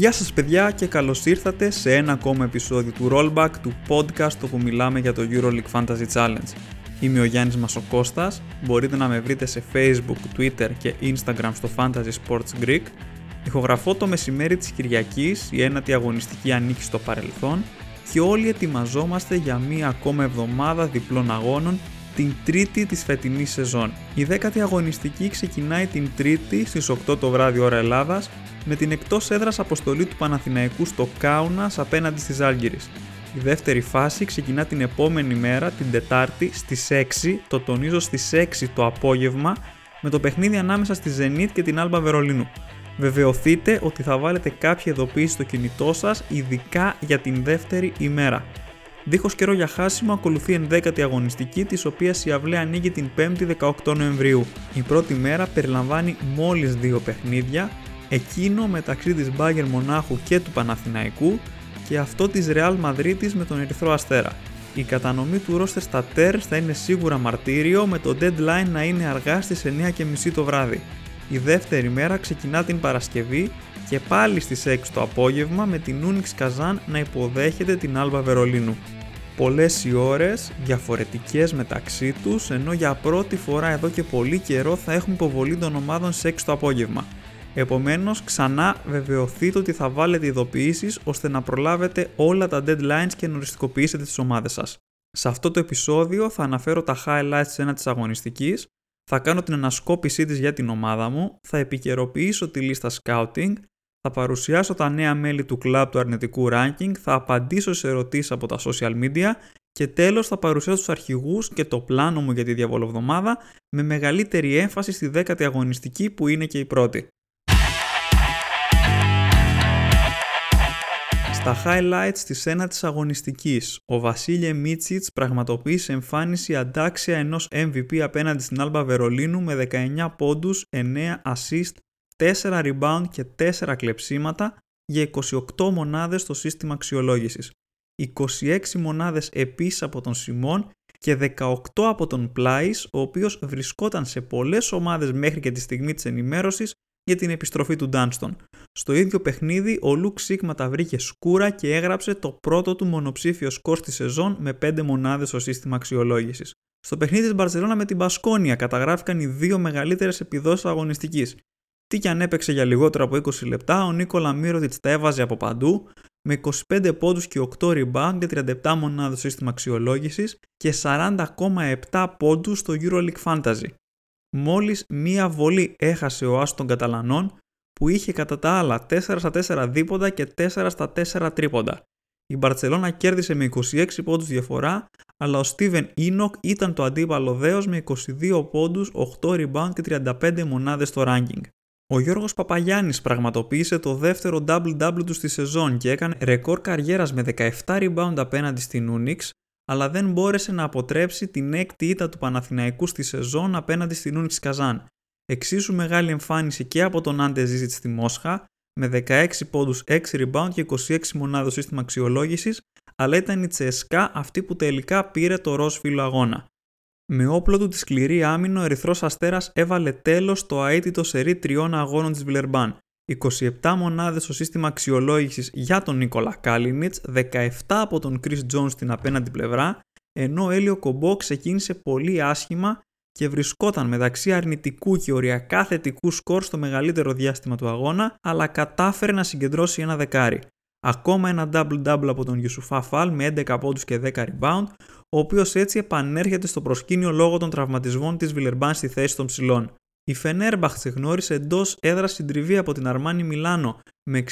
Γεια σας παιδιά και καλώς ήρθατε σε ένα ακόμα επεισόδιο του Rollback του podcast όπου μιλάμε για το EuroLeague Fantasy Challenge. Είμαι ο Γιάννης Μασοκώστας, μπορείτε να με βρείτε σε Facebook, Twitter και Instagram στο Fantasy Sports Greek. Ηχογραφώ το μεσημέρι της Κυριακής, η ένατη αγωνιστική ανήκει στο παρελθόν και όλοι ετοιμαζόμαστε για μία ακόμα εβδομάδα διπλών αγώνων την τρίτη της φετινής σεζόν. Η δέκατη αγωνιστική ξεκινάει την τρίτη στις 8 το βράδυ ώρα Ελλάδας με την εκτός έδρας αποστολή του Παναθηναϊκού στο Κάουνας απέναντι στις Άλγηρης. Η δεύτερη φάση ξεκινά την επόμενη μέρα, την Τετάρτη, στις 6, το τονίζω στις 6 το απόγευμα, με το παιχνίδι ανάμεσα στη Zenit και την Άλμπα Βερολίνου. Βεβαιωθείτε ότι θα βάλετε κάποια ειδοποίηση στο κινητό σας, ειδικά για την δεύτερη ημέρα. Δίχως καιρό για χάσιμο ακολουθεί 11η αγωνιστική, της οποίας η αυλαία ανοίγει την 5η 18 Νοεμβρίου. Η πρώτη μέρα περιλαμβάνει μόλις δύο παιχνίδια, εκείνο μεταξύ της Μπάγκερ Μονάχου και του Παναθηναϊκού και αυτό της Real Madrid με τον Ερυθρό Αστέρα. Η κατανομή του ρόστερ στα τέρς θα είναι σίγουρα μαρτύριο με το deadline να είναι αργά στις 9.30 το βράδυ. Η δεύτερη μέρα ξεκινά την Παρασκευή και πάλι στις 6 το απόγευμα με την Unix Καζάν να υποδέχεται την Άλβα Βερολίνου. Πολλές οι ώρες, διαφορετικές μεταξύ τους, ενώ για πρώτη φορά εδώ και πολύ καιρό θα έχουμε υποβολή των ομάδων σε 6 το απόγευμα. Επομένως, ξανά βεβαιωθείτε ότι θα βάλετε ειδοποιήσεις ώστε να προλάβετε όλα τα deadlines και να οριστικοποιήσετε τις ομάδες σας. Σε αυτό το επεισόδιο θα αναφέρω τα highlights σε ένα της αγωνιστικής, θα κάνω την ανασκόπησή της για την ομάδα μου, θα επικαιροποιήσω τη λίστα scouting, θα παρουσιάσω τα νέα μέλη του club του αρνητικού ranking, θα απαντήσω σε ερωτήσεις από τα social media και τέλος θα παρουσιάσω τους αρχηγούς και το πλάνο μου για τη διαβολοβδομάδα με μεγαλύτερη έμφαση στη δέκατη αγωνιστική που είναι και η πρώτη. Στα highlights της ένατης αγωνιστικής, ο Βασίλε Μίτσιτς πραγματοποίησε εμφάνιση αντάξια ενός MVP απέναντι στην Άλμπα Βερολίνου με 19 πόντους, 9 assist, 4 rebound και 4 κλεψίματα για 28 μονάδες στο σύστημα αξιολόγησης. 26 μονάδες επίσης από τον Σιμών και 18 από τον Πλάις, ο οποίος βρισκόταν σε πολλές ομάδες μέχρι και τη στιγμή της ενημέρωσης για την επιστροφή του Ντάνστον. Στο ίδιο παιχνίδι, ο Λουκ Σίγμα τα βρήκε σκούρα και έγραψε το πρώτο του μονοψήφιο σκορ στη σεζόν με 5 μονάδες στο σύστημα αξιολόγησης. Στο παιχνίδι της Μπαρσελόνα με την Πασκόνια καταγράφηκαν οι δύο μεγαλύτερες επιδόσεις αγωνιστικής. Τι και αν έπαιξε για λιγότερο από 20 λεπτά, ο Νίκολα Μίροτιτς τα έβαζε από παντού με 25 πόντους και 8 rebound και 37 μονάδες στο σύστημα αξιολόγησης και 40,7 πόντους στο EuroLeague Fantasy. Μόλις μία βολή έχασε ο άσος των Καταλανών που είχε κατά τα άλλα 4 στα 4 δίποντα και 4 στα 4 τρίποντα. Η Μπαρτσελώνα κέρδισε με 26 πόντους διαφορά, αλλά ο Στίβεν Ένοκ ήταν το αντίπαλο δέος με 22 πόντους, 8 rebound και 35 μονάδες στο ranking. Ο Γιώργος Παπαγιάννης πραγματοποίησε το δεύτερο double-double του στη σεζόν και έκανε ρεκόρ καριέρας με 17 rebound απέναντι στην Unix, αλλά δεν μπόρεσε να αποτρέψει την έκτη ήττα του Παναθηναϊκού στη σεζόν απέναντι στην Unix Καζάν. Εξίσου μεγάλη εμφάνιση και από τον Άντε Ζίζιτς στη Μόσχα, με 16 πόντους, 6 rebound και 26 μονάδες σύστημα αξιολόγησης, αλλά ήταν η Τσεσκά αυτή που τελικά πήρε το ροζ φύλλο αγώνα. Με όπλο του τη σκληρή άμυνο, ο Ερυθρός Αστέρας έβαλε τέλος στο αίτητο σερί τριών αγώνων της Βιλερμπάν. 27 μονάδες στο σύστημα αξιολόγησης για τον Νίκολα Κάλινιτς, 17 από τον Chris Jones στην απέναντι πλευρά, ενώ ο Έλιο Κομπό ξεκίνησε πολύ άσχημα και βρισκόταν μεταξύ αρνητικού και οριακά θετικού σκορ στο μεγαλύτερο διάστημα του αγώνα, αλλά κατάφερε να συγκεντρώσει ένα δεκάρι. Ακόμα ένα double-double από τον Γιουσουφά Φαλ με 11 πόντους και 10 rebound, ο οποίος έτσι επανέρχεται στο προσκήνιο λόγω των τραυματισμών της Βιλερμπάν στη θέση των ψηλών. Η Φενέρμπαχτς γνώρισε εντός έδρας συντριβή από την Αρμάνι Μιλάνο με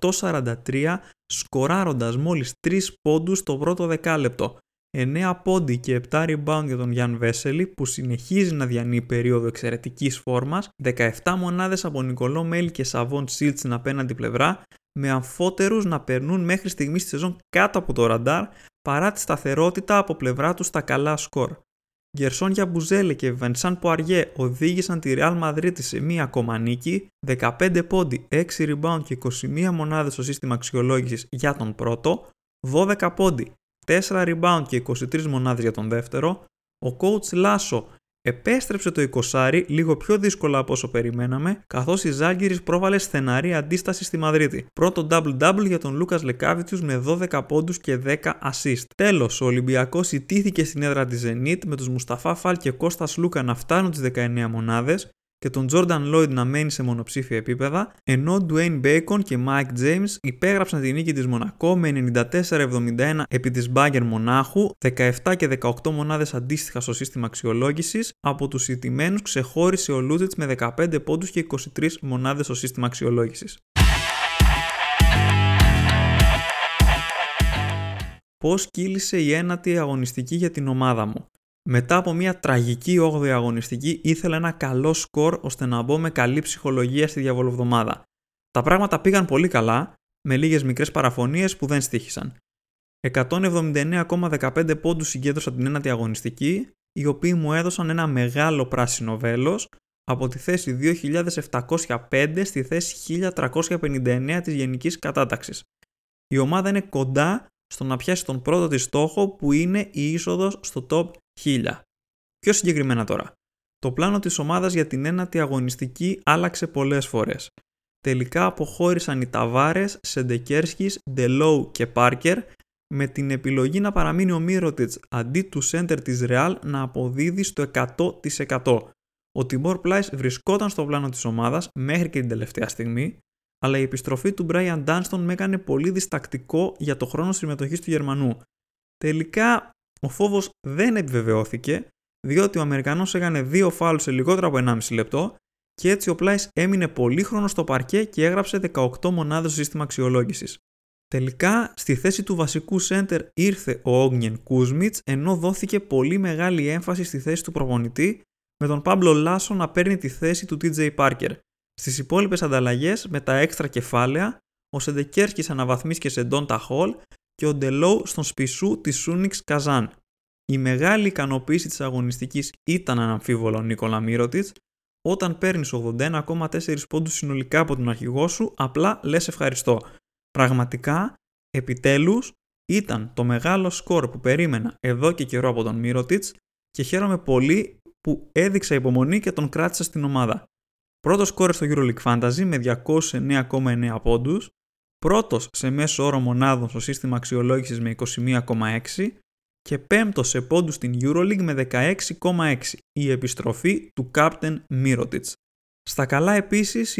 68-43, σκοράροντας μόλις 3 πόντους το πρώτο δεκάλεπτο. 9 πόντι και 7 rebound για τον Γιάν Βέσελη που συνεχίζει να διανύει περίοδο εξαιρετικής φόρμας, 17 μονάδες από Νικολό Μέλ και Σαβόν Σίλτς στην απέναντι πλευρά, με αμφότερους να περνούν μέχρι στιγμής στη σεζόν κάτω από το ραντάρ παρά τη σταθερότητα από πλευρά τους στα καλά σκορ. Γκερσόν Γιαμπουζέλη και Βενσάν Ποαριέ οδήγησαν τη Real Madrid σε μία ακόμα νίκη, 15 πόντι, 6 rebound και 21 μονάδες στο σύστημα αξιολόγησης για τον πρώτο, 12 πόντι, 4 rebound και 23 μονάδες για τον δεύτερο, ο coach Λάσο Επέστρεψε το 20 λίγο πιο δύσκολα από όσο περιμέναμε, καθώς η Ζάλγκυρη πρόβαλε στεναρή αντίσταση στη Μαδρίτη. Πρώτο double-double για τον Λούκας Λεκάβιτσιους με 12 πόντους και 10 assist. Τέλος, ο Ολυμπιακός ιτήθηκε στην έδρα της Zenit με τους Μουσταφά Φαλ και Κώστας Λούκα να φτάνουν τις 19 μονάδες, και τον Jordan Lloyd να μένει σε μονοψήφια επίπεδα, ενώ Dwayne Bacon και Mike James υπέγραψαν τη νίκη της Μονακό με 94-71 επί της Bagger Μονάχου, 17 και 18 μονάδες αντίστοιχα στο σύστημα αξιολόγησης, από τους ιτημένους ξεχώρισε ο Λούτζετς με 15 πόντους και 23 μονάδες στο σύστημα αξιολόγησης. Πώς κύλησε η ένατη αγωνιστική για την ομάδα μου; Μετά από μια τραγική 8η αγωνιστική ήθελα ένα καλό σκορ ώστε να μπω με καλή ψυχολογία στη διαβολοβδομάδα. Τα πράγματα πήγαν πολύ καλά, με λίγες μικρές παραφωνίες που δεν στήχησαν. 179,15 πόντους συγκέντρωσα την ένατη αγωνιστική, οι οποίοι μου έδωσαν ένα μεγάλο πράσινο βέλος από τη θέση 2.705 στη θέση 1.359 της γενικής κατάταξης. Η ομάδα είναι κοντά στο να πιάσει τον πρώτο της στόχο που είναι η είσοδος στο top 1000. Πιο συγκεκριμένα τώρα. Το πλάνο της ομάδας για την ένατη αγωνιστική άλλαξε πολλές φορές. Τελικά αποχώρησαν οι Ταβάρες, Σεντεκέρσκης, Ντελόου και Πάρκερ με την επιλογή να παραμείνει ο Μύρωτιτς αντί του σέντερ της Ρεάλ να αποδίδει στο 100%. Ο Τιμπόρ Πλάις βρισκόταν στο πλάνο της ομάδας μέχρι και την τελευταία στιγμή, αλλά η επιστροφή του Brian Dunston με έκανε πολύ διστακτικό για το χρόνο συμμετοχής του Γερμανού. Τελικά ο φόβος δεν επιβεβαιώθηκε, διότι ο Αμερικανός έκανε δύο φάουλ σε λιγότερο από 1,5 λεπτό και έτσι ο Πλάις έμεινε πολύ χρόνο στο παρκέ και έγραψε 18 μονάδες στο σύστημα αξιολόγησης. Τελικά, στη θέση του βασικού σέντερ ήρθε ο Όγνιεν Κούσμιτς, ενώ δόθηκε πολύ μεγάλη έμφαση στη θέση του προπονητή, με τον Πάμπλο Λάσο να παίρνει τη θέση του TJ Parker. Στις υπόλοιπες ανταλλαγές, με τα έξτρα κεφάλαια, ο Σεντεκέρκη αναβαθμίστηκε σε Ντόντα Χολ και ο Ντελόου στον σπισού της Σούνιξ Καζάν. Η μεγάλη ικανοποίηση της αγωνιστικής ήταν αναμφίβολα ο Νίκολα Μύρωτιτς, όταν παίρνεις 81,4 πόντους συνολικά από τον αρχηγό σου, απλά λες ευχαριστώ. Πραγματικά, επιτέλους, ήταν το μεγάλο σκορ που περίμενα εδώ και καιρό από τον Μύρωτιτς και χαίρομαι πολύ που έδειξα υπομονή και τον κράτησα στην ομάδα. Πρώτο σκόρ στο EuroLeague Fantasy με 209,9 πόντους, πρώτος σε μέσο όρο μονάδων στο σύστημα αξιολόγησης με 21,6 και πέμπτος σε πόντους στην EuroLeague με 16,6 η επιστροφή του Captain Mirotic. Στα καλά επίσης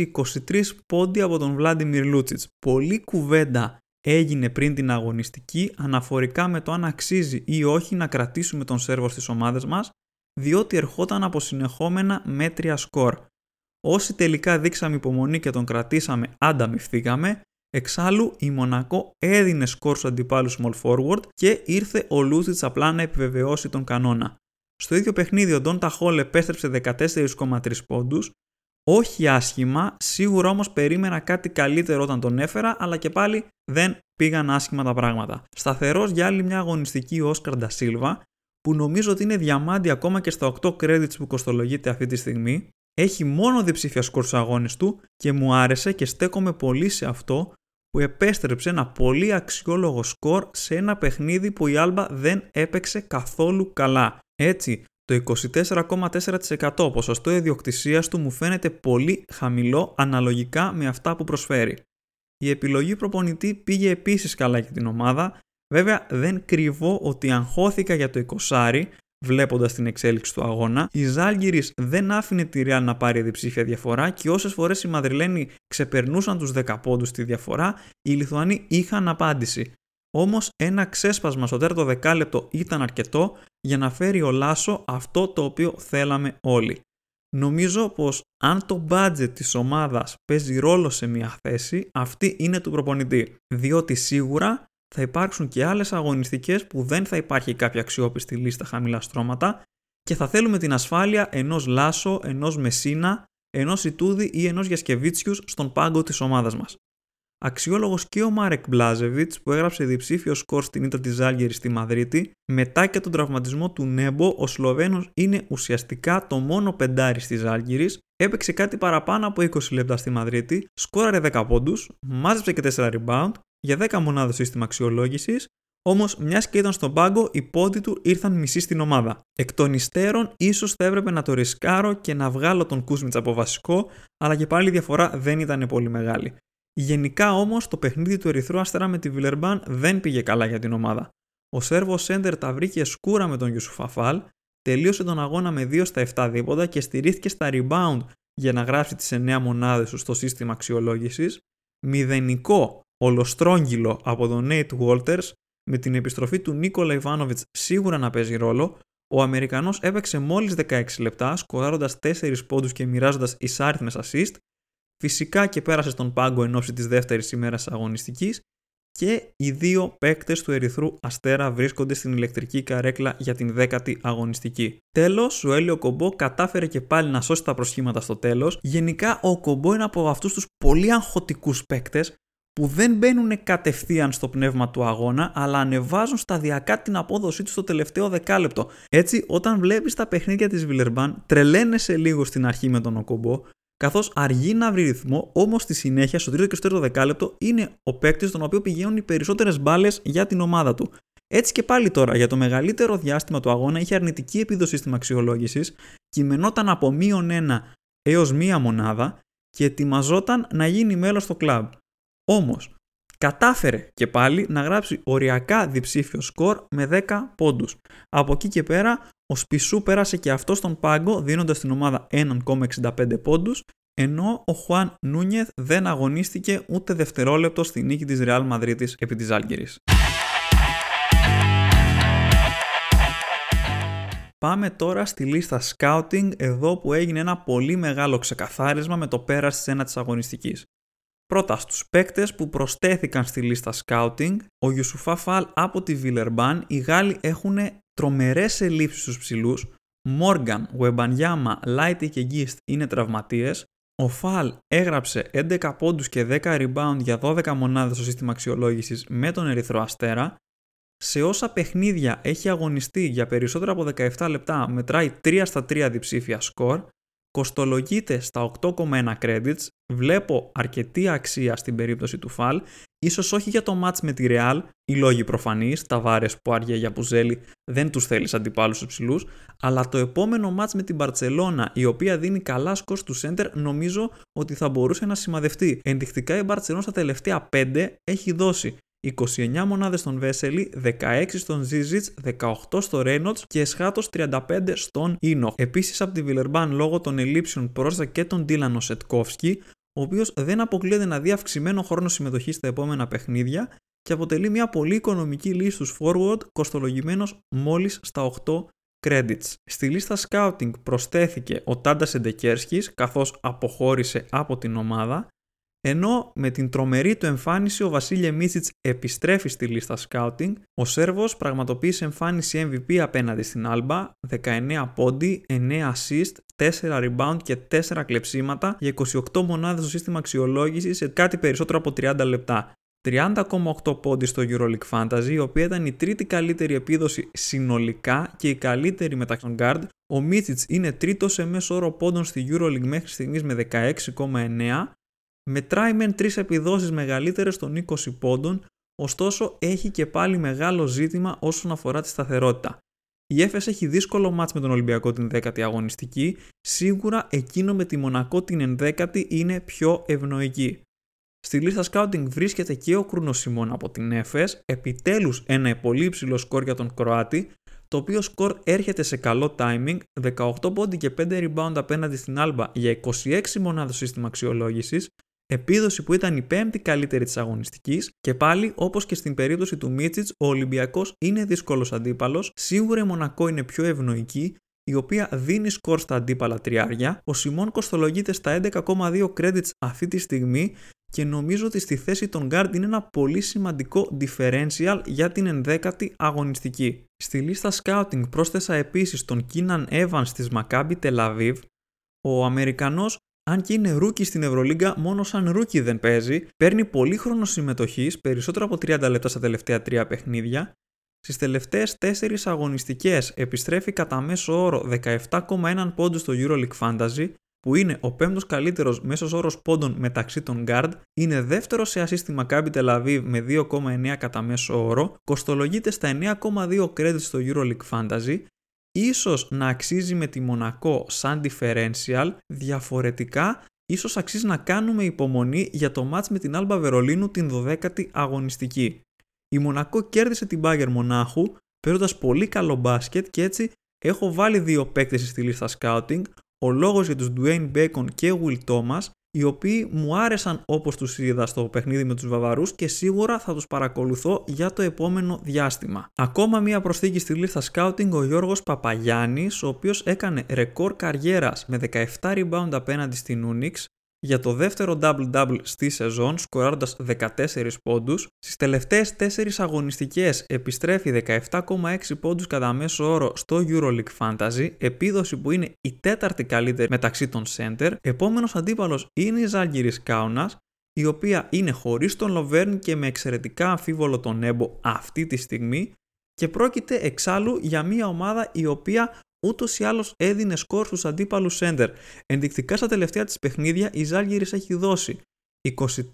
23 πόντι από τον Vladimir Lucic. Πολλή κουβέντα έγινε πριν την αγωνιστική αναφορικά με το αν αξίζει ή όχι να κρατήσουμε τον σερβο στις ομάδες μας διότι ερχόταν από συνεχόμενα μέτρια σκορ. Όσοι τελικά δείξαμε υπομονή και τον κρατήσαμε ανταμυφθήκαμε Εξάλλου, η Μονακό έδινε σκορ στους αντιπάλους small forward και ήρθε ο Λούτιτς απλά να επιβεβαιώσει τον κανόνα. Στο ίδιο παιχνίδι ο Ντόντα Χόλ επέστρεψε 14,3 πόντους, όχι άσχημα, σίγουρα όμως περίμενα κάτι καλύτερο όταν τον έφερα, αλλά και πάλι δεν πήγαν άσχημα τα πράγματα. Σταθερός για άλλη μια αγωνιστική ο Όσκαρ Ντασίλβα, που νομίζω ότι είναι διαμάντη ακόμα και στα 8 credits που κοστολογείται αυτή τη στιγμή, έχει μόνο διψήφια σκορ στους αγώνες του και μου άρεσε και στέκομαι πολύ σε αυτό που επέστρεψε ένα πολύ αξιόλογο σκορ σε ένα παιχνίδι που η Άλμπα δεν έπαιξε καθόλου καλά. Έτσι, το 24,4% ποσοστό ιδιοκτησίας του μου φαίνεται πολύ χαμηλό αναλογικά με αυτά που προσφέρει. Η επιλογή προπονητή πήγε επίσης καλά για την ομάδα, βέβαια δεν κρύβω ότι αγχώθηκα για το 20 βλέποντας την εξέλιξη του αγώνα. Η Ζάλγκυρη δεν άφηνε τη Real να πάρει διψήφια διαφορά και όσες φορές οι Μαδριλένοι ξεπερνούσαν τους 10 πόντους στη διαφορά, οι Λιθουανοί είχαν απάντηση. Όμως ένα ξέσπασμα στο τέταρτο δεκάλεπτο ήταν αρκετό για να φέρει ο Λάσο αυτό το οποίο θέλαμε όλοι. Νομίζω πως αν το budget της ομάδας παίζει ρόλο σε μια θέση, αυτή είναι του προπονητή. Διότι σίγουρα θα υπάρξουν και άλλες αγωνιστικές που δεν θα υπάρχει κάποια αξιόπιστη λίστα χαμηλά στρώματα και θα θέλουμε την ασφάλεια ενός Λάσο, ενός Μεσίνα, ενός Ιτούδη ή ενός Γιασκεβίτσιους στον πάγκο της ομάδας μας. Αξιόλογος και ο Μάρεκ Μπλάζεβιτς που έγραψε διψήφιο σκορ στην ήττα της Ζάλγκερη στη Μαδρίτη, μετά και τον τραυματισμό του Νέμπο, ο Σλοβαίνος είναι ουσιαστικά το μόνο πεντάρι τη Ζάλγκερη, έπαιξε κάτι παραπάνω από 20 λεπτά στη Μαδρίτη, σκόραρε 10 πόντους, μάζεψε και 4 rebound για 10 μονάδες σύστημα αξιολόγησης, Όμως, μιας και ήταν στον πάγκο, οι πόντοι του ήρθαν μισή στην ομάδα. Εκ των υστέρων, ίσως θα έπρεπε να το ρισκάρω και να βγάλω τον Κούσμιτς από βασικό, αλλά και πάλι η διαφορά δεν ήταν πολύ μεγάλη. Γενικά όμως, το παιχνίδι του Ερυθρού Αστέρα με τη Βιλερμπάν δεν πήγε καλά για την ομάδα. Ο Σέρβος Σέντερ τα βρήκε σκούρα με τον Ιουσουφαφάλ, τελείωσε τον αγώνα με 2 στα 7 δίποτα και στηρίχθηκε στα rebound για να γράψει τις 9 μονάδες του στο σύστημα αξιολόγησης. Μηδενικό ολοστρόγγυλο από τον Nate Walters με την επιστροφή του Νίκολα Ιβάνοβιτς σίγουρα να παίζει ρόλο, ο Αμερικανός έπαιξε μόλις 16 λεπτά, σκοράροντας 4 πόντους και μοιράζοντας εισάριθμες assist. Φυσικά και πέρασε στον πάγκο εν ώψη της δεύτερης ημέρας αγωνιστικής και οι δύο παίκτες του Ερυθρού Αστέρα βρίσκονται στην ηλεκτρική καρέκλα για την δέκατη αγωνιστική. Τέλος, ο Έλιο Κομπό κατάφερε και πάλι να σώσει τα προσχήματα στο τέλος. Γενικά, ο Κομπό είναι από αυτούς τους πολύ αγχωτικούς παίκτες που δεν μπαίνουν κατευθείαν στο πνεύμα του αγώνα, αλλά ανεβάζουν σταδιακά την απόδοσή τους στο τελευταίο δεκάλεπτο. Έτσι, όταν βλέπεις τα παιχνίδια της Βιλερμπάν, τρελαίνεσαι λίγο στην αρχή με τον Οκομπό, καθώς αργεί να βρει ρυθμό, όμως στη συνέχεια, στο τρίτο και στο τέταρτο δεκάλεπτο, είναι ο παίκτης τον οποίο πηγαίνουν οι περισσότερες μπάλες για την ομάδα του. Έτσι και πάλι τώρα, για το μεγαλύτερο διάστημα του αγώνα είχε αρνητική επίδοση στην αξιολόγηση, κειμενόταν από μείον 1 έως μία μονάδα και ετοιμαζόταν να γίνει μέλος στο κλαμπ. Όμως, κατάφερε και πάλι να γράψει οριακά διψήφιο σκορ με 10 πόντους. Από εκεί και πέρα, ο Σπισού πέρασε και αυτό στον πάγκο δίνοντας στην ομάδα 1,65 πόντους, ενώ ο Χουάν Νούνιεθ δεν αγωνίστηκε ούτε δευτερόλεπτο στη νίκη της Real Madrid επί της Άλγερης. Πάμε τώρα στη λίστα scouting εδώ που έγινε ένα πολύ μεγάλο ξεκαθάρισμα με το πέρας της ένα της αγωνιστικής. Πρώτα στους παίκτες που προστέθηκαν στη λίστα scouting, ο Ιουσουφά Φαλ από τη Βιλερμπάν, οι Γάλλοι έχουν τρομερές ελλείψεις στους ψηλούς, Μόργαν, Βεμπανιάμα, Λάιτι και Γκίστ είναι τραυματίες, ο Φαλ έγραψε 11 πόντους και 10 rebound για 12 μονάδες στο σύστημα αξιολόγησης με τον Ερυθρό Αστέρα, σε όσα παιχνίδια έχει αγωνιστεί για περισσότερα από 17 λεπτά μετράει 3 στα 3 διψήφια σκορ κοστολογείται στα 8,1 credits, βλέπω αρκετή αξία στην περίπτωση του Φαλ, ίσως όχι για το match με τη Real, οι λόγοι προφανείς, τα βάρες που άργια για Πουζέλη δεν τους θέλεις αντιπάλους υψηλούς, αλλά το επόμενο match με την Barcelona, η οποία δίνει καλά σκορ του center, νομίζω ότι θα μπορούσε να σημαδευτεί. Ενδεικτικά η Barcelona στα τελευταία 5 έχει δώσει 29 μονάδες στον Βέσελη, 16 στον Ζίζιτς, 18 στο Reynolds και εσχάτως 35 στον Ίνοχ. Επίσης από τη Βιλερμπάν λόγω των ελλείψεων πρόσθετα και τον Ντίλανο Σετκόφσκι, ο οποίος δεν αποκλείεται να δει αυξημένο χρόνο συμμετοχής στα επόμενα παιχνίδια και αποτελεί μια πολύ οικονομική λύση στους forward, κοστολογημένος μόλις στα 8 credits. Στη λίστα scouting προσθέθηκε ο Τάντα Σεντεκέρσκης καθώς αποχώρησε από την ομάδα ενώ με την τρομερή του εμφάνιση ο Βασίλε Μίτσιτς επιστρέφει στη λίστα scouting, ο Σέρβος πραγματοποίησε εμφάνιση MVP απέναντι στην Άλμπα, 19 πόντι, 9 assist, 4 rebound και 4 κλεψίματα για 28 μονάδες στο σύστημα αξιολόγησης σε κάτι περισσότερο από 30 λεπτά. 30,8 πόντι στο EuroLeague Fantasy, η οποία ήταν η τρίτη καλύτερη επίδοση συνολικά και η καλύτερη μεταξύ των guard. Ο Μίτσιτς είναι τρίτος σε μέσο όρο πόντων στη EuroLeague μέχρι στιγμής με 16,9 Μετράει μεν τρεις επιδόσεις μεγαλύτερες των 20 πόντων, ωστόσο έχει και πάλι μεγάλο ζήτημα όσον αφορά τη σταθερότητα. Η Έφες έχει δύσκολο μάτς με τον Ολυμπιακό την 10η αγωνιστική, σίγουρα εκείνο με τη Μονακό την 11η είναι πιο ευνοϊκή. Στη λίστα scouting βρίσκεται και ο Κρούνος Σιμών από την Έφες, επιτέλους ένα πολύ υψηλό σκορ για τον Κροάτη, το οποίο σκορ έρχεται σε καλό timing, 18 πόντι και 5 rebound απέναντι στην Άλμπα για 26 μονάδες σύστημα αξιολόγησης, επίδοση που ήταν η πέμπτη καλύτερη της αγωνιστικής και πάλι όπως και στην περίπτωση του Μίτσιτς, ο Ολυμπιακός είναι δύσκολος αντίπαλος, σίγουρα η Μονακό είναι πιο ευνοϊκή, η οποία δίνει σκορ στα αντίπαλα τριάρια. Ο Σιμών κοστολογείται στα 11,2 credits αυτή τη στιγμή και νομίζω ότι στη θέση των guard είναι ένα πολύ σημαντικό differential για την ενδέκατη αγωνιστική. Στη λίστα scouting πρόσθεσα επίσης τον Keenan Evans της Maccabi Tel Aviv. Ο Αμερικανός αν και είναι rookie στην Ευρωλίγκα, μόνο σαν rookie δεν παίζει, παίρνει πολύ χρόνο συμμετοχής, περισσότερο από 30 λεπτά στα τελευταία τρία παιχνίδια. Στις τελευταίες 4 αγωνιστικές επιστρέφει κατά μέσο όρο 17,1 πόντους στο EuroLeague Fantasy, που είναι ο πέμπτος καλύτερος μέσος όρος πόντων μεταξύ των guard, είναι δεύτερος σε assist στη Maccabi Tel Aviv με 2,9 κατά μέσο όρο, κοστολογείται στα 9,2 credits στο EuroLeague Fantasy, ίσως να αξίζει με τη Μονακό σαν differential, διαφορετικά ίσως αξίζει να κάνουμε υπομονή για το match με την Alba Βερολίνου την 12η αγωνιστική. Η Μονακό κέρδισε την Bayern Μονάχου παίρνοντας πολύ καλό μπάσκετ και έτσι έχω βάλει δύο παίκτες στη λίστα scouting, ο λόγος για τους Dwayne Bacon και Will Thomas, οι οποίοι μου άρεσαν όπως τους είδα στο παιχνίδι με τους Βαβαρούς και σίγουρα θα τους παρακολουθώ για το επόμενο διάστημα. Ακόμα μία προσθήκη στη λίστα scouting ο Γιώργος Παπαγιάννης, ο οποίος έκανε ρεκόρ καριέρας με 17 rebound απέναντι στην Unix, για το δεύτερο double-double στη σεζόν, σκοράροντας 14 πόντους. Στις τελευταίες 4 αγωνιστικές επιστρέφει 17,6 πόντους κατά μέσο όρο στο EuroLeague Fantasy, επίδοση που είναι η τέταρτη καλύτερη μεταξύ των center. Επόμενος αντίπαλος είναι η Ζάλγκυρης Κάουνας, η οποία είναι χωρίς τον Λοβέρν και με εξαιρετικά αμφίβολο τον Έμπο αυτή τη στιγμή και πρόκειται εξάλλου για μια ομάδα η οποία ούτως ή άλλως έδινε σκορ στους αντίπαλους σέντερ. Ενδεικτικά στα τελευταία της παιχνίδια η Ζάλγηρη έχει δώσει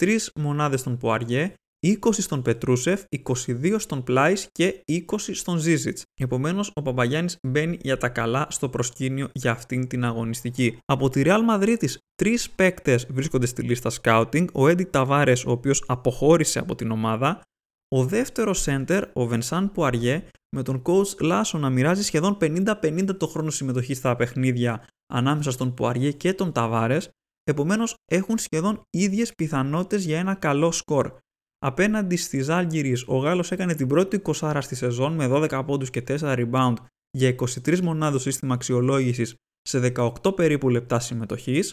23 μονάδες στον Πουαριέ, 20 στον Πετρούσεφ, 22 στον Πλάις και 20 στον Ζίζιτς. Επομένως, ο Παπαγιάννης μπαίνει για τα καλά στο προσκήνιο για αυτήν την αγωνιστική. Από τη Real Madrid, τρεις παίκτες βρίσκονται στη λίστα scouting. Ο Έντι Ταβάρες, ο οποίος αποχώρησε από την ομάδα. Ο δεύτερος center, ο Βενσάν Πουαριέ, με τον coach Λάσο να μοιράζει σχεδόν 50-50 το χρόνο συμμετοχής στα παιχνίδια ανάμεσα στον Πουαριέ και τον Ταβάρε, επομένως έχουν σχεδόν ίδιες πιθανότητες για ένα καλό σκορ. Απέναντι στις Άλγηρη, ο Γάλλος έκανε την πρώτη 20 στη σεζόν με 12 πόντους και 4 rebound για 23 μονάδες σύστημα αξιολόγησης σε 18 περίπου λεπτά συμμετοχής,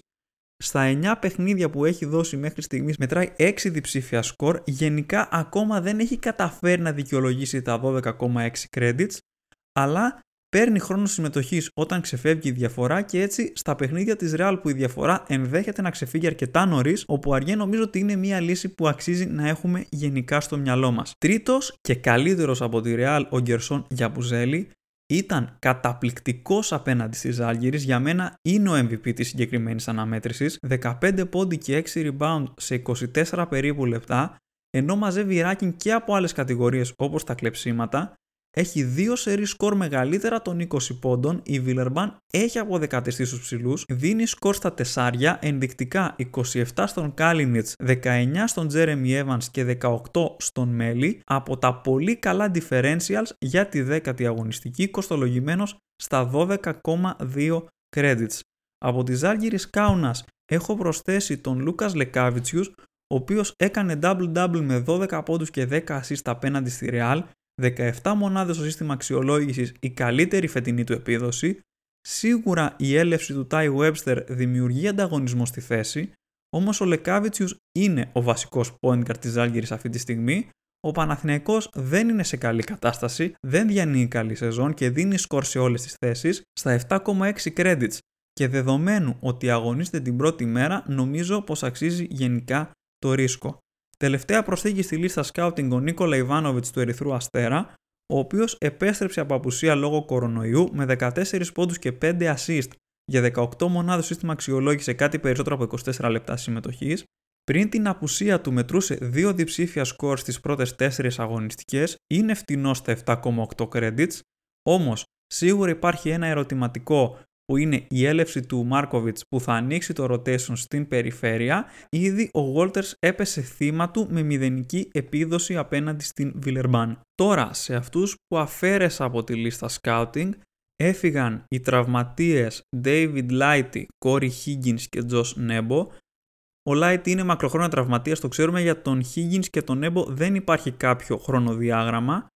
στα 9 παιχνίδια που έχει δώσει μέχρι στιγμής μετράει 6 διψήφια σκορ. Γενικά ακόμα δεν έχει καταφέρει να δικαιολογήσει τα 12,6 credits, αλλά παίρνει χρόνο συμμετοχής όταν ξεφεύγει η διαφορά και έτσι στα παιχνίδια της Real που η διαφορά ενδέχεται να ξεφύγει αρκετά νωρίς, όπου αργέ νομίζω ότι είναι μια λύση που αξίζει να έχουμε γενικά στο μυαλό μας. Τρίτος και καλύτερος από τη Real ο Γκερσόν Γιαμπουζέλη ήταν καταπληκτικός απέναντι στις Ζάλγιρις, για μένα είναι ο MVP της συγκεκριμένης αναμέτρησης, 15 πόντι και 6 rebound σε 24 περίπου λεπτά, ενώ μαζεύει ράκιν και από άλλες κατηγορίες όπως τα κλεψίματα, έχει δύο σερί σκορ μεγαλύτερα των 20 πόντων, η Βιλερμπάν έχει αποδεκατεστεί στους ψηλούς, δίνει σκορ στα τεσσάρια, ενδεικτικά 27 στον Κάλινιτς, 19 στον Τζέρεμι Evans και 18 στον Μέλι, από τα πολύ καλά differentials για τη 10η αγωνιστική, κοστολογημένος στα 12,2 credits. Από τη Ζάλγιρης Κάουνας έχω προσθέσει τον Λούκας Λεκάβιτσιους, ο οποίος έκανε double-double με 12 πόντους και 10 assist απέναντι στη Real 17 μονάδες στο σύστημα αξιολόγησης η καλύτερη φετινή του επίδοση, σίγουρα η έλευση του Τάι Webster δημιουργεί ανταγωνισμό στη θέση, όμως ο Λεκάβιτσιους είναι ο βασικός point guard της Ζάλγηρης αυτή τη στιγμή, ο Παναθηναϊκός δεν είναι σε καλή κατάσταση, δεν διανύει καλή σεζόν και δίνει σκορ σε όλες τις θέσεις στα 7,6 credits και δεδομένου ότι αγωνίζεται την πρώτη μέρα νομίζω πως αξίζει γενικά το ρίσκο. Τελευταία προσθήκη στη λίστα scouting ο Νίκολα Ιβάνοβιτς του Ερυθρού Αστέρα, ο οποίος επέστρεψε από απουσία λόγω κορονοϊού με 14 πόντους και 5 assist για 18 μονάδες. Σύστημα αξιολόγησε κάτι περισσότερο από 24 λεπτά συμμετοχής. Πριν την απουσία του μετρούσε δύο διψήφια σκορ στις πρώτες 4 αγωνιστικές, είναι φτηνός στα 7,8 credits, όμως σίγουρα υπάρχει ένα ερωτηματικό που είναι η έλευση του Μάρκοβιτς που θα ανοίξει το rotation στην περιφέρεια, ήδη ο Walters έπεσε θύμα του με μηδενική επίδοση απέναντι στην Βιλερμπάν. Τώρα, σε αυτούς που αφαίρεσα από τη λίστα scouting, έφυγαν οι τραυματίες David Lighty, Corey Higgins και Josh Nebo. Ο Lighty είναι μακροχρόνια τραυματίας, το ξέρουμε, για τον Higgins και τον Nebo δεν υπάρχει κάποιο χρονοδιάγραμμα.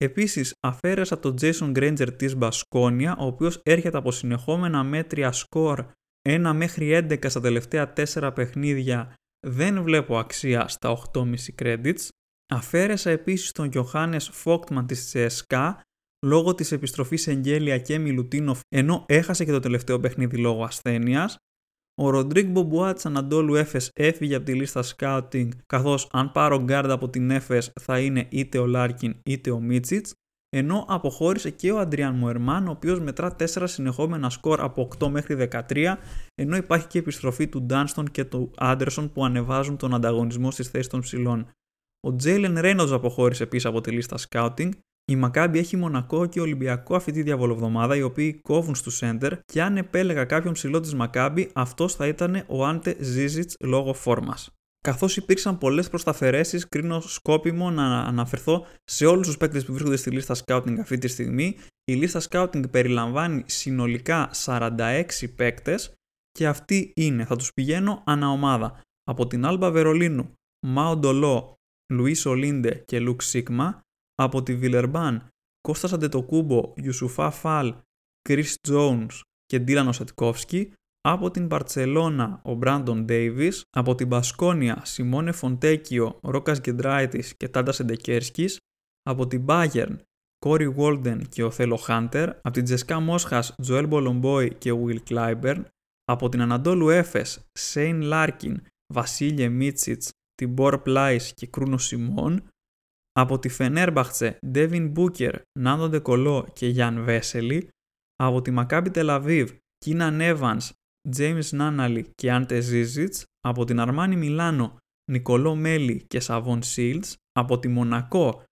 Επίσης αφαίρεσα τον Jayson Granger της Μπασκόνια, ο οποίος έρχεται από συνεχόμενα μέτρια σκορ 1 μέχρι 11 στα τελευταία 4 παιχνίδια, δεν βλέπω αξία στα 8,5 credits. Αφαίρεσα επίσης τον Johannes Voigtmann της CSKA λόγω της επιστροφής Σενγκέλια και Μιλουτίνοφ ενώ έχασε και το τελευταίο παιχνίδι λόγω ασθένειας. Ο Ροντρίγκ Μπομπουά της Αναντολού Έφες έφυγε από τη λίστα scouting, καθώς αν πάρω γκάρντ από την Έφες θα είναι είτε ο Λάρκιν είτε ο Μίτσιτς. ενώ αποχώρησε και ο Αντριάν Μουερμάν, ο οποίος μετρά 4 συνεχόμενα σκορ από 8 μέχρι 13, ενώ υπάρχει και επιστροφή του Ντάνστον και του Άντερσον που ανεβάζουν τον ανταγωνισμό στις θέσεις των ψηλών. Ο Τζέιλεν Ρέινοτ αποχώρησε πίσω από τη λίστα scouting. Η Μακάμπη έχει Μονακό και Ολυμπιακό αυτή τη διαβολοβδομάδα, οι οποίοι κόβουν στου σέντερ και αν επέλεγα κάποιον ψηλό της Μακάμπη, αυτός θα ήταν ο Άντε Ζίζιτ λόγω φόρμας. Καθώς υπήρξαν πολλές προσταφαιρέσει, κρίνω σκόπιμο να αναφερθώ σε όλους τους παίκτες που βρίσκονται στη λίστα scouting αυτή τη στιγμή. Η λίστα scouting περιλαμβάνει συνολικά 46 παίκτες και αυτοί είναι, θα τους πηγαίνω ανά ομάδα. Από την Άλμπα Βερολίνου, Μάοντο Λο, Λουίς Ολίντε και Λουκ Σίγμα. Από τη Βιλερμπάν, Κώστας Αντετοκούμπο, Γιουσουφά Φαλ, Chris Jones και Ντίλαν Οσετκόφσκι από την Μπαρτσελώνα ο Μπράντον Ντέιβις, από την Μπασκόνια Σιμώνε Φοντέκιο, Ρόκας Γκεντράιτης και Τάντας Σεντεκέρσκις, από την Bayern Κόρι Βόλντεν και Οθέλο Χάντερ, από την Τσεσκά Μόσχας Τζοέλ Μπολομπόι και Γουίλ Κλάιμπερν, από την Ανατόλου Έφες Σέιν Λάρκιν, Βασίλε Μίτσιτς, Τίμπορ Πλάις και Κρούνο Σιμόν, από τη Φενέρμπαχτσε Ντέβιν Μπούκερ, Νάντο Ντεκολό και Γιάν Βέσελη, από τη Μακάμπι Τελαβίβ Κίναν Evans, James Νάναλι και Άντε Ζίζιτς, από την Αρμάνι Μιλάνο, Νικολό Μέλι και Σαβόν Σίλτς, από τη Μονακό,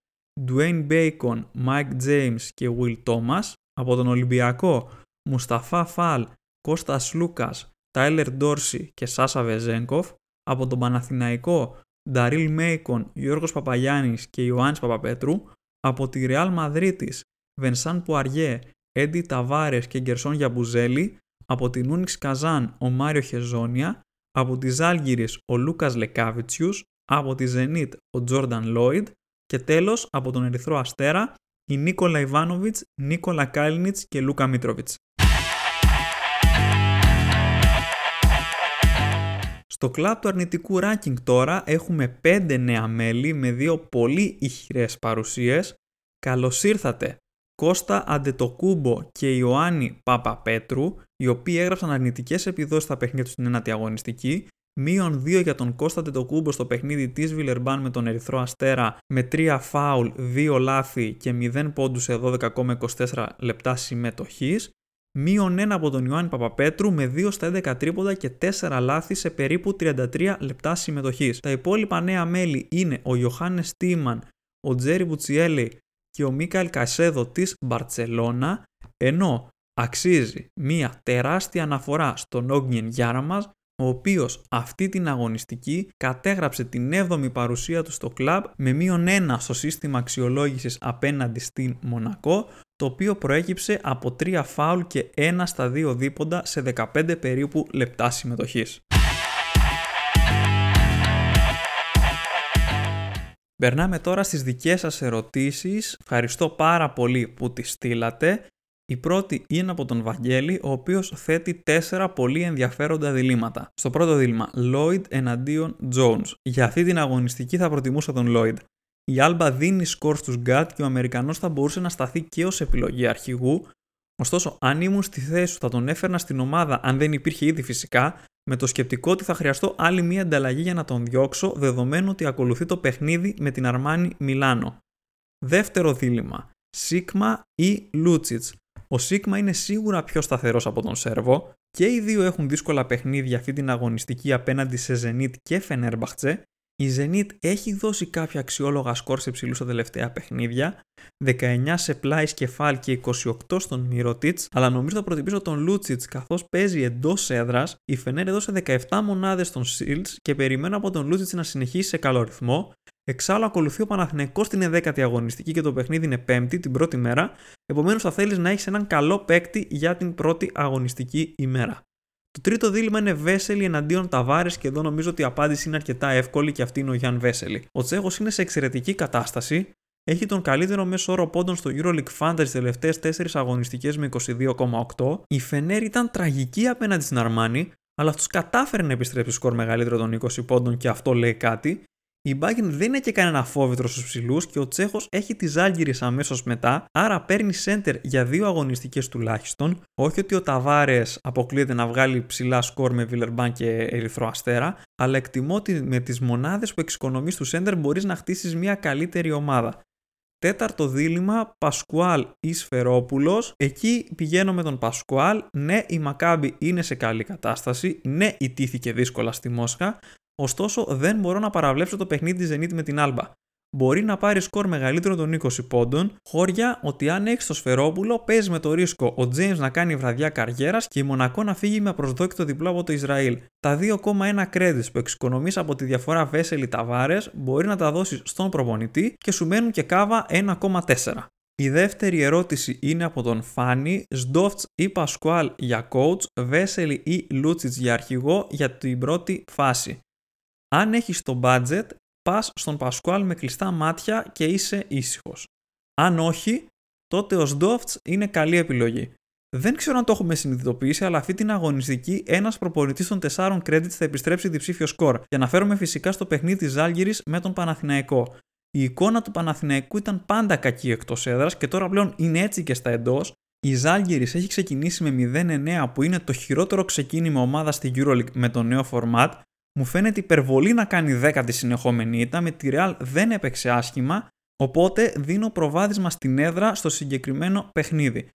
Dwayne Bacon, Mike James και Will Thomas, από τον Ολυμπιακό, Μουσταφά Φαλ, Κώστας Λούκας, Τάιλερ Ντόρσι και Σάσα Βεζέγκοφ, από τον Παναθηναϊκό, Νταρίλ Μέικον, Γιώργος Παπαγιάννης και Ιωάννης Παπαπέτρου, από τη Ρεάλ Μαδρίτης, Βενσάν Πουαριέ, Έντι Ταβάρες και Γκερσόν Γιαμπουζέλη, από την Ούνιξ Καζάν ο Μάριο Χεζόνια, από τη Ζάλγιρης ο Λούκας Λεκάβιτσιους, από τη Ζενίτ ο Τζόρνταν Λόιντ και τέλος από τον Ερυθρό Αστέρα η Νίκολα Ιβάνοβιτς, Νίκολα Κάλινιτς και Λούκα Μίτροβιτς. Στο κλαμπ του αρνητικού ranking τώρα έχουμε 5 νέα μέλη με δύο πολύ ηχηρές παρουσίες. Καλώς ήρθατε. Κώστα Αντετοκούμπο και Ιωάννη Παπαπέτρου, οι οποίοι έγραψαν αρνητικές επιδόσεις στα παιχνίδια τους στην ένατη αγωνιστική, μείον 2 για τον Κώστα Αντετοκούμπο στο παιχνίδι της Βιλερμπάν με τον Ερυθρό Αστέρα με 3 φάουλ, 2 λάθη και 0 πόντους σε 12,24 λεπτά συμμετοχής, μείον 1 από τον Ιωάννη Παπαπέτρου με 2 στα 11 τρίποντα και 4 λάθη σε περίπου 33 λεπτά συμμετοχής. Τα υπόλοιπα νέα μέλη είναι ο Ιωάννης Τίμαν, ο Τζέρι Μπουτσιέλη, και ο Μίκαλ Κασέδο της Μπαρτσελώνα, ενώ αξίζει μία τεράστια αναφορά στον Όγνιεν Γιάρα μας, ο οποίος αυτή την αγωνιστική κατέγραψε την 7η παρουσία του στο κλαμπ με μείον ένα στο σύστημα αξιολόγησης απέναντι στην Μονακό, το οποίο προέκυψε από 3 φάουλ και 1 στα 2 δίποντα σε 15 περίπου λεπτά συμμετοχής. Περνάμε τώρα στις δικές σας ερωτήσεις. Ευχαριστώ πάρα πολύ που τις στείλατε. Η πρώτη είναι από τον Βαγγέλη, ο οποίος θέτει τέσσερα πολύ ενδιαφέροντα διλήμματα. Στο πρώτο δίλημα, Lloyd εναντίον Jones. Για αυτή την αγωνιστική θα προτιμούσα τον Lloyd. Η Άλμπα δίνει σκορ στους Γκάτ και ο Αμερικανός θα μπορούσε να σταθεί και ως επιλογή αρχηγού, Ωστόσο, αν ήμουν στη θέση σου, θα τον έφερνα στην ομάδα, αν δεν υπήρχε ήδη φυσικά, με το σκεπτικό ότι θα χρειαστώ άλλη μία ανταλλαγή για να τον διώξω, δεδομένου ότι ακολουθεί το παιχνίδι με την Αρμάνι Μιλάνο. Δεύτερο δίλημμα. Σίγμα ή Λούτσιτς. Ο Σίγμα είναι σίγουρα πιο σταθερός από τον Σέρβο και οι δύο έχουν δύσκολα παιχνίδια αυτή την αγωνιστική απέναντι σε Zenit και Φενέρμπαχτσε η Zenit έχει δώσει κάποια αξιόλογα σκορ σε ψηλούς στα τελευταία παιχνίδια, 19 σε Πλάις και Φαλ και 28 στον Μίροτιτς, αλλά νομίζω θα προτιμήσω τον Λούτσιτς καθώς παίζει εντός έδρας. Η Φενέρ έδωσε 17 μονάδες στον Σιλντς και περιμένω από τον Λούτσιτς να συνεχίσει σε καλό ρυθμό. Εξάλλου ακολουθεί ο Παναθηναϊκός στην 11η αγωνιστική και το παιχνίδι είναι 5η την πρώτη μέρα. Επομένως θα θέλεις να έχεις έναν καλό παίκτη για την πρώτη αγωνιστική ημέρα. Το τρίτο δίλημα είναι Βέσελη εναντίον Ταβάρες και εδώ νομίζω ότι η απάντηση είναι αρκετά εύκολη και αυτή είναι ο Γιάν Βέσελη. Ο Τσέχος είναι σε εξαιρετική κατάσταση. Έχει τον καλύτερο μέσο όρο πόντων στο EuroLeague Fantasy τις τελευταίες 4 αγωνιστικές με 22,8. Η Φενέρ ήταν τραγική απέναντι στην Αρμάνη, αλλά του κατάφερε να επιστρέψει σκορ μεγαλύτερο των 20 πόντων και αυτό λέει κάτι. Η Μπάγκεν δεν είναι και κανένα φόβητρος στους ψηλούς και ο Τσέχος έχει τη Ζάλγκυρη αμέσως μετά, άρα παίρνει σέντερ για δύο αγωνιστικές τουλάχιστον. Όχι ότι ο Ταβάρες αποκλείεται να βγάλει ψηλά σκορ με Βιλερμπάν και Ερυθρό Αστέρα, αλλά εκτιμώ ότι με τις μονάδες που εξοικονομείς του σέντερ μπορείς να χτίσεις μια καλύτερη ομάδα. Τέταρτο δίλημα, Πασκουάλ ή Σφερόπουλος. Εκεί πηγαίνω με τον Πασκουάλ. Ναι, η Μακάμπη είναι σε καλή κατάσταση. Ναι, ιτήθηκε δύσκολα στη Μόσχα. Ωστόσο, δεν μπορώ να παραβλέψω το παιχνίδι της Zenit με την Άλμπα μπορεί να πάρει σκορ μεγαλύτερο των 20 πόντων, χώρια ότι αν έχεις το Σφερόπουλο, παίζει με το ρίσκο ο James να κάνει βραδιά καριέρας και η Μονακό να φύγει με απροσδόκητο διπλό από το Ισραήλ. Τα 2,1 credits που εξοικονομείς από τη διαφορά Βέσελη Ταβάρες μπορεί να τα δώσεις στον προπονητή και σου μένουν και κάβα 1,4. Η δεύτερη ερώτηση είναι από τον Φάνη, Σντόφτς ή Πασκουάλ για coach, Βέσελη ή Λούτσιτς για αρχηγό για την πρώτη φάση. Αν έχεις το budget, πας στον Πασκουάλ με κλειστά μάτια και είσαι ήσυχος. Αν όχι, τότε ο Σντόφτς είναι καλή επιλογή. Δεν ξέρω αν το έχουμε συνειδητοποιήσει, αλλά αυτή την αγωνιστική ένας προπονητής των 4 credits θα επιστρέψει διψήφιο σκορ. Για να φέρουμε φυσικά στο παιχνίδι της Άλγηρης με τον Παναθηναϊκό. Η εικόνα του Παναθηναϊκού ήταν πάντα κακή εκτός έδρας και τώρα πλέον είναι έτσι και στα εντός. Η Ζάλγκηρη έχει ξεκινήσει με 0-9 που είναι το χειρότερο ξεκίνημα ομάδας στη Euroleague με το νέο format μου φαίνεται υπερβολή να κάνει δέκατη συνεχόμενη ήττα, με τη Real δεν έπαιξε άσχημα, οπότε δίνω προβάδισμα στην έδρα στο συγκεκριμένο παιχνίδι.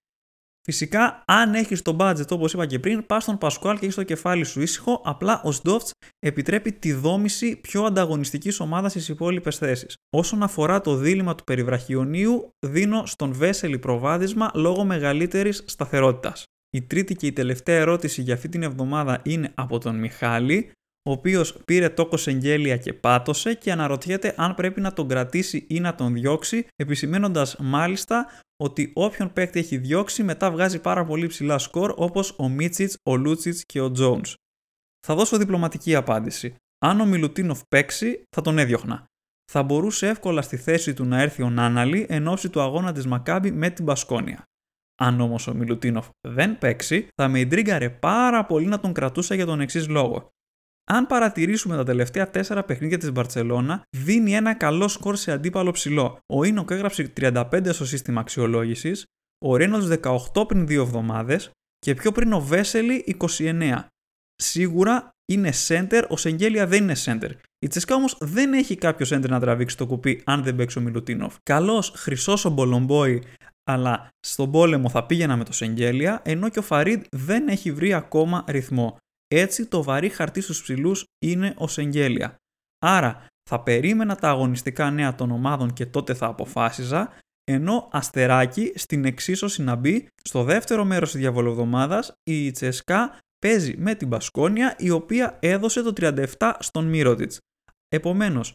Φυσικά, αν έχεις το budget όπως είπα και πριν, πας στον Πασκουάλ και έχεις το κεφάλι σου ήσυχο. Απλά ο Σντόφτς επιτρέπει τη δόμηση πιο ανταγωνιστικής ομάδας στις υπόλοιπες θέσεις. Όσον αφορά το δίλημα του περιβραχιονίου, δίνω στον Βέσελη προβάδισμα λόγω μεγαλύτερης σταθερότητας. Η τρίτη και η τελευταία ερώτηση για αυτή την εβδομάδα είναι από τον Μιχάλη, ο οποίος πήρε τόκο εγγέλια και πάτωσε και αναρωτιέται αν πρέπει να τον κρατήσει ή να τον διώξει, επισημένοντας μάλιστα ότι όποιον παίκτη έχει διώξει μετά βγάζει πάρα πολύ ψηλά σκορ όπως ο Μίτσιτς, ο Λούτσιτς και ο Τζόουνς. Θα δώσω διπλωματική απάντηση. Αν ο Μιλουτίνοφ παίξει, θα τον έδιωχνα. Θα μπορούσε εύκολα στη θέση του να έρθει ο Νάναλι εν ώψη του αγώνα της Μακάμπη με την Πασκόνια. Αν όμως ο Μιλουτίνοφ δεν παίξει, θα με ιντρίγκαρε πάρα πολύ να τον κρατούσα για τον εξής λόγο. Αν παρατηρήσουμε τα τελευταία 4 παιχνίδια της Μπαρσελόνα, δίνει ένα καλό σκορ σε αντίπαλο ψηλό. Ο Ίνοκ έγραψε 35 στο σύστημα αξιολόγησης, ο Ρένολτ 18 πριν 2 εβδομάδες και πιο πριν ο Βέσελη 29. Σίγουρα είναι center, ο Σενγκέλια δεν είναι center. Η Τσεσκά όμως δεν έχει κάποιο center να τραβήξει το κουπί αν δεν παίξει ο Μιλουτίνοφ. Καλός χρυσός ο Μπολομπόι, αλλά στον πόλεμο θα πήγαινα με το Σεγγέλια, ενώ και ο Φαρίντ δεν έχει βρει ακόμα ρυθμό. Έτσι το βαρύ χαρτί στους ψηλούς είναι ο Σεγγέλια. Άρα θα περίμενα τα αγωνιστικά νέα των ομάδων και τότε θα αποφάσιζα, ενώ αστεράκι στην εξίσωση να μπει στο δεύτερο μέρος της διαβολοβδομάδας η Τσεσκά παίζει με την Πασκόνια η οποία έδωσε το 37 στον Μύρωτιτς. Επομένως,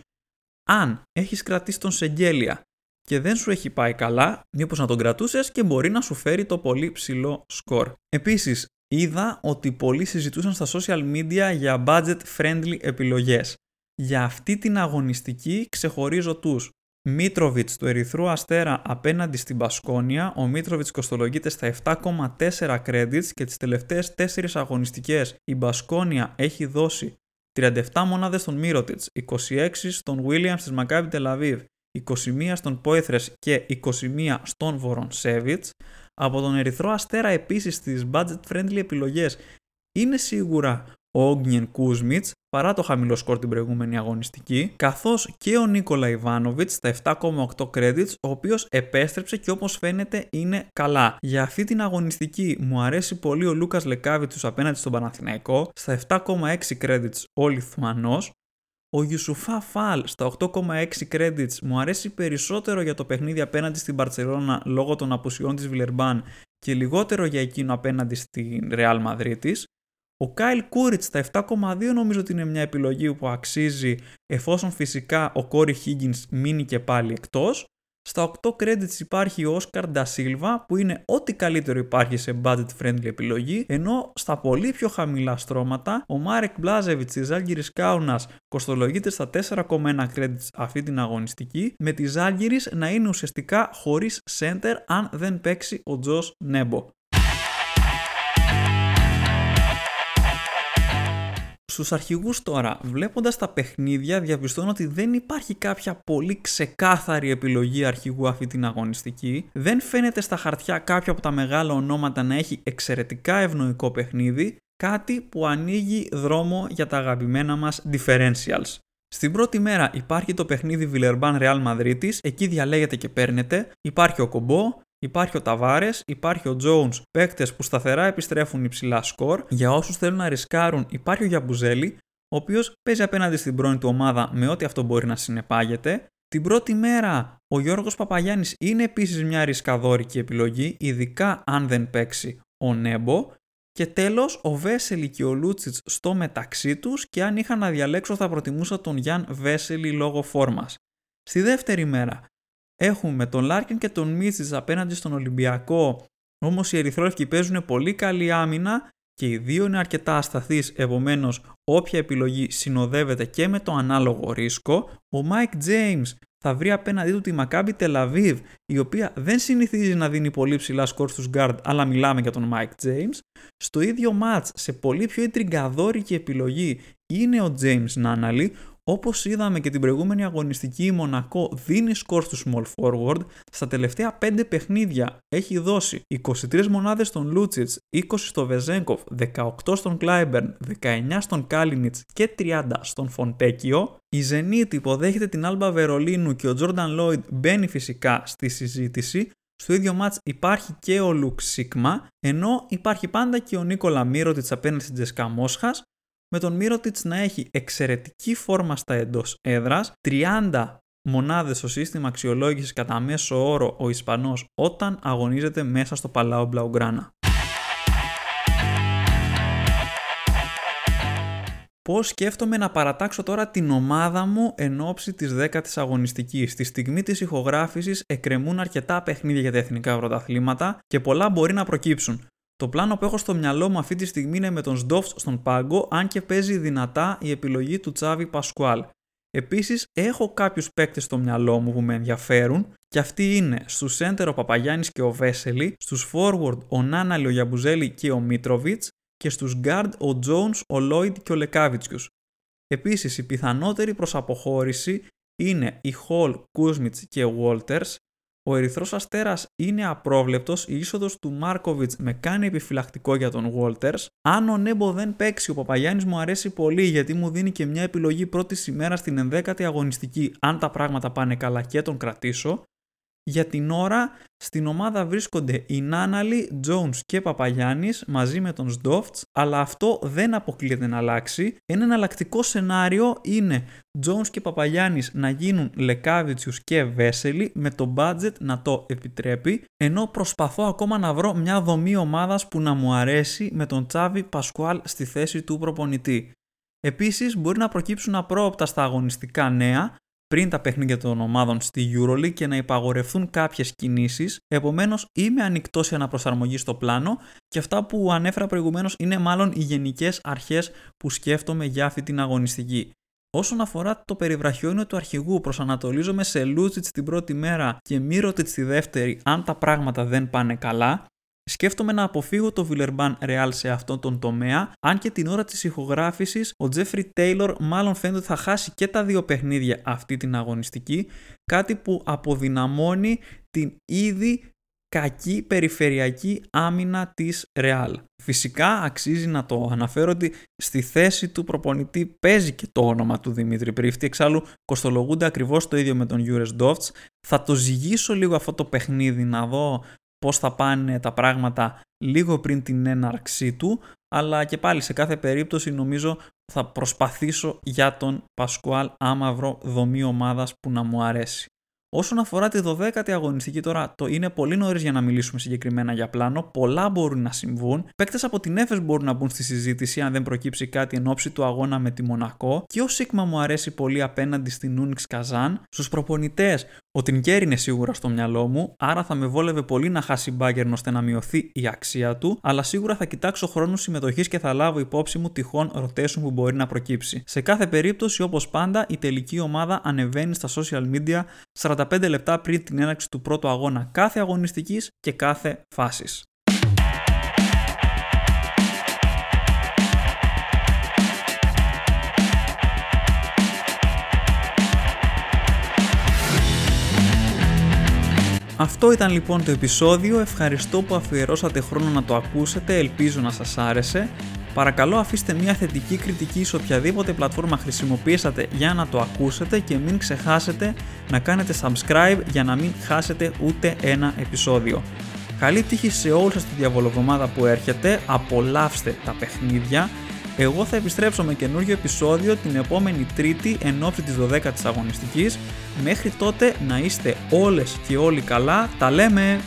αν έχεις κρατήσει τον Σεγγέλια και δεν σου έχει πάει καλά, μήπως να τον κρατούσες και μπορεί να σου φέρει το πολύ ψηλό σκορ. Επίσης, είδα ότι πολλοί συζητούσαν στα social media για budget friendly επιλογές. Για αυτή την αγωνιστική ξεχωρίζω τους Μίτροβιτς του Ερυθρού Αστέρα απέναντι στην Πασκόνια. Ο Μίτροβιτς κοστολογείται στα 7,4 credits και τις τελευταίες 4 αγωνιστικές η Μπασκόνια έχει δώσει 37 μονάδες στον Μύρωτιτς, 26 στον Williams της Μακάβη Τελαβίβ, 21 στον Πόηθρες και 21 στον Βορονσέβιτς. Από τον Ερυθρό Αστέρα επίσης στις budget friendly επιλογές είναι σίγουρα ο Όγνιεν Κούσμιτς παρά το χαμηλό σκορ την προηγούμενη αγωνιστική, καθώς και ο Νίκολα Ιβάνοβιτς στα 7,8 credits, ο οποίος επέστρεψε και όπως φαίνεται είναι καλά. Για αυτή την αγωνιστική μου αρέσει πολύ ο Λούκας Λεκάβιτσος απέναντι στον Παναθηναϊκό, στα 7,6 credits ο Λιθουανός, ο Γιουσουφά Φαλ στα 8,6 credits μου αρέσει περισσότερο για το παιχνίδι απέναντι στην Μπαρτσελώνα λόγω των απουσιών της Βιλερμπάν και λιγότερο για εκείνο απέναντι στην Real Madrid Ο Κάιλ Κούριτς στα 7,2 νομίζω ότι είναι μια επιλογή που αξίζει εφόσον φυσικά ο Κόρι Higgins μείνει και πάλι εκτός. Στα 8 credits υπάρχει ο Όσκαρ Ντασίλβα που είναι ό,τι καλύτερο υπάρχει σε budget friendly επιλογή, ενώ στα πολύ πιο χαμηλά στρώματα ο Μάρεκ Μπλάζεβιτς της Ζαλγκίρις Κάουνας κοστολογείται στα 4,1 credits αυτή την αγωνιστική, με τη Ζάλγκυρη να είναι ουσιαστικά χωρίς center αν δεν παίξει ο Τζος Νέμπο. Στους αρχηγούς τώρα, βλέποντας τα παιχνίδια, διαπιστώνω ότι δεν υπάρχει κάποια πολύ ξεκάθαρη επιλογή αρχηγού αυτή την αγωνιστική. Δεν φαίνεται στα χαρτιά κάποιο από τα μεγάλα ονόματα να έχει εξαιρετικά ευνοϊκό παιχνίδι, κάτι που ανοίγει δρόμο για τα αγαπημένα μας differentials. Στην πρώτη μέρα υπάρχει το παιχνίδι Villarban Real Madrid, εκεί διαλέγετε και παίρνετε. Υπάρχει ο Κομπό, Υπάρχει ο Ταβάρες, υπάρχει ο Jones, παίκτες που σταθερά επιστρέφουν υψηλά σκορ. Για όσους θέλουν να ρισκάρουν, υπάρχει ο Γιαμπουζέλη, ο οποίος παίζει απέναντι στην πρώην του ομάδα με ό,τι αυτό μπορεί να συνεπάγεται. Την πρώτη μέρα ο Γιώργος Παπαγιάννης είναι επίσης μια ρισκαδόρικη επιλογή, ειδικά αν δεν παίξει ο Νέμπο. Και τέλος, ο Βέσελη και ο Λούτσιτς στο μεταξύ τους και αν είχα να διαλέξω θα προτιμούσα τον Γιάν Βέσελη λόγω φόρμας. Στη δεύτερη μέρα έχουμε τον Λάρκιν και τον Μίτσιτς απέναντι στον Ολυμπιακό, όμως οι Ερυθρόλευκοι παίζουν πολύ καλή άμυνα και οι δύο είναι αρκετά ασταθείς, επομένως όποια επιλογή συνοδεύεται και με το ανάλογο ρίσκο. Ο Mike James θα βρει απέναντί του τη Maccabi Tel Aviv, η οποία δεν συνηθίζει να δίνει πολύ ψηλά σκορ στους guard, αλλά μιλάμε για τον Mike James. Στο ίδιο match, σε πολύ πιο ιντριγκαδόρικη επιλογή, είναι ο James Nannally, Όπως είδαμε και την προηγούμενη αγωνιστική, η Μονακό δίνει σκορ στο small forward. Στα τελευταία 5 παιχνίδια έχει δώσει 23 μονάδες στον Λούτσιτς, 20 στο Βεζένκοφ, 18 στον Κλάιμπερν, 19 στον Κάλινιτς και 30 στον Φοντέκιο. Η Zenit υποδέχεται την Άλμπα Βερολίνου και ο Τζόρνταν Λόιντ μπαίνει φυσικά στη συζήτηση. Στο ίδιο μάτς υπάρχει και ο Λουκ Σίγμα, ενώ υπάρχει πάντα και ο Νίκολα Μύρωτιτς απέναντι στην Τζεσκα Μόσχας, με τον Μύρωτιτς να έχει εξαιρετική φόρμα στα εντός έδρας, 30 μονάδες στο σύστημα αξιολόγησης κατά μέσο όρο ο Ισπανός όταν αγωνίζεται μέσα στο Παλάο Μπλαουγκράνα. Πώς σκέφτομαι να παρατάξω τώρα την ομάδα μου εν ώψη της 10ης αγωνιστικής. Στη στιγμή της ηχογράφησης εκκρεμούν αρκετά παιχνίδια για τα εθνικά πρωταθλήματα και πολλά μπορεί να προκύψουν. Το πλάνο που έχω στο μυαλό μου αυτή τη στιγμή είναι με τον Σντόφτ στον πάγκο, αν και παίζει δυνατά η επιλογή του Τσάβι Πασκουάλ. Επίσης, έχω κάποιους παίκτες στο μυαλό μου που με ενδιαφέρουν και αυτοί είναι στους center ο Παπαγιάννης και ο Βέσελη, στους forward ο Νάναλη, ο Γιαμπουζέλη και ο Μίτροβιτς και στους guard ο Jones, ο Λόιντ και ο Λεκάβιτσκιου. Επίσης, η πιθανότερη προ αποχώρηση είναι οι Χολ, Κούσμιτς και Walters ο Ερυθρός Αστέρας είναι απρόβλεπτος, η είσοδος του Μάρκοβιτς με κάνει επιφυλακτικό για τον Βόλτερ. Αν ο Νέμπο δεν παίξει, ο Παπαγιάννης μου αρέσει πολύ γιατί μου δίνει και μια επιλογή πρώτης ημέρας στην 11η αγωνιστική. Αν τα πράγματα πάνε καλά και τον κρατήσω. Για την ώρα στην ομάδα βρίσκονται οι Νάναλι, Jones και Παπαγιάννης μαζί με τον Σντόφτς, αλλά αυτό δεν αποκλείεται να αλλάξει. Ένα εναλλακτικό σενάριο είναι Jones και Παπαγιάννης να γίνουν Λεκάβιτσιους και Βέσελη με το budget να το επιτρέπει, ενώ προσπαθώ ακόμα να βρω μια δομή ομάδας που να μου αρέσει με τον Τσάβι Πασκουάλ στη θέση του προπονητή. Επίσης μπορεί να προκύψουν απρόοπτα στα αγωνιστικά νέα, πριν τα παιχνίδια των ομάδων στη EuroLeague και να υπαγορευτούν κάποιες κινήσεις. Επομένως, είμαι ανοιχτό σε αναπροσαρμογή στο πλάνο και αυτά που ανέφερα προηγουμένως είναι μάλλον οι γενικές αρχές που σκέφτομαι για αυτή την αγωνιστική. Όσον αφορά το περιβραχιόνιο του αρχηγού, προσανατολίζομαι σε Λούτσιτς την πρώτη μέρα και Μύρωτιτς τη δεύτερη, αν τα πράγματα δεν πάνε καλά. Σκέφτομαι να αποφύγω το Villerban Real σε αυτόν τον τομέα, αν και την ώρα της ηχογράφησης ο Jeffrey Taylor μάλλον φαίνεται ότι θα χάσει και τα δύο παιχνίδια αυτή την αγωνιστική, κάτι που αποδυναμώνει την ήδη κακή περιφερειακή άμυνα της Real. Φυσικά αξίζει να το αναφέρω ότι στη θέση του προπονητή παίζει και το όνομα του Δημήτρη Πρίφτη, εξάλλου κοστολογούνται ακριβώς το ίδιο με τον Γιούρες Ντόφτς. Θα το ζυγίσω λίγο αυτό το παιχνίδι να δω πώς θα πάνε τα πράγματα λίγο πριν την έναρξή του, αλλά και πάλι σε κάθε περίπτωση νομίζω θα προσπαθήσω για τον Πασκουάλ άμα βρω δομή ομάδας που να μου αρέσει. Όσον αφορά τη 12η αγωνιστική τώρα, το είναι πολύ νωρίς για να μιλήσουμε συγκεκριμένα για πλάνο. Πολλά μπορούν να συμβούν. Παίκτες από την Έφε μπορούν να μπουν στη συζήτηση αν δεν προκύψει κάτι εν ώψη του αγώνα με τη Μονακό. Και ο Σίγμα μου αρέσει πολύ απέναντι στην Ούνιξ Καζάν. Στους προπονητές, ο Τινκέρ είναι σίγουρα στο μυαλό μου, άρα θα με βόλευε πολύ να χάσει μπάγκερν ώστε να μειωθεί η αξία του, αλλά σίγουρα θα κοιτάξω χρόνο συμμετοχής και θα λάβω υπόψη μου τυχόν rotation που μπορεί να προκύψει. Σε κάθε περίπτωση, όπως πάντα, η τελική ομάδα ανεβαίνει στα social media 45 λεπτά πριν την έναρξη του πρώτου αγώνα κάθε αγωνιστικής και κάθε φάσης. Αυτό ήταν λοιπόν το επεισόδιο, ευχαριστώ που αφιερώσατε χρόνο να το ακούσετε, ελπίζω να σας άρεσε. Παρακαλώ αφήστε μια θετική κριτική σε οποιαδήποτε πλατφόρμα χρησιμοποιήσατε για να το ακούσετε και μην ξεχάσετε να κάνετε subscribe για να μην χάσετε ούτε ένα επεισόδιο. Καλή τύχη σε όλους σας τη διαβολοβδομάδα που έρχεται, απολαύστε τα παιχνίδια. Εγώ θα επιστρέψω με καινούργιο επεισόδιο την επόμενη Τρίτη εν ώψη της 12ης αγωνιστικής. Μέχρι τότε να είστε όλες και όλοι καλά, τα λέμε!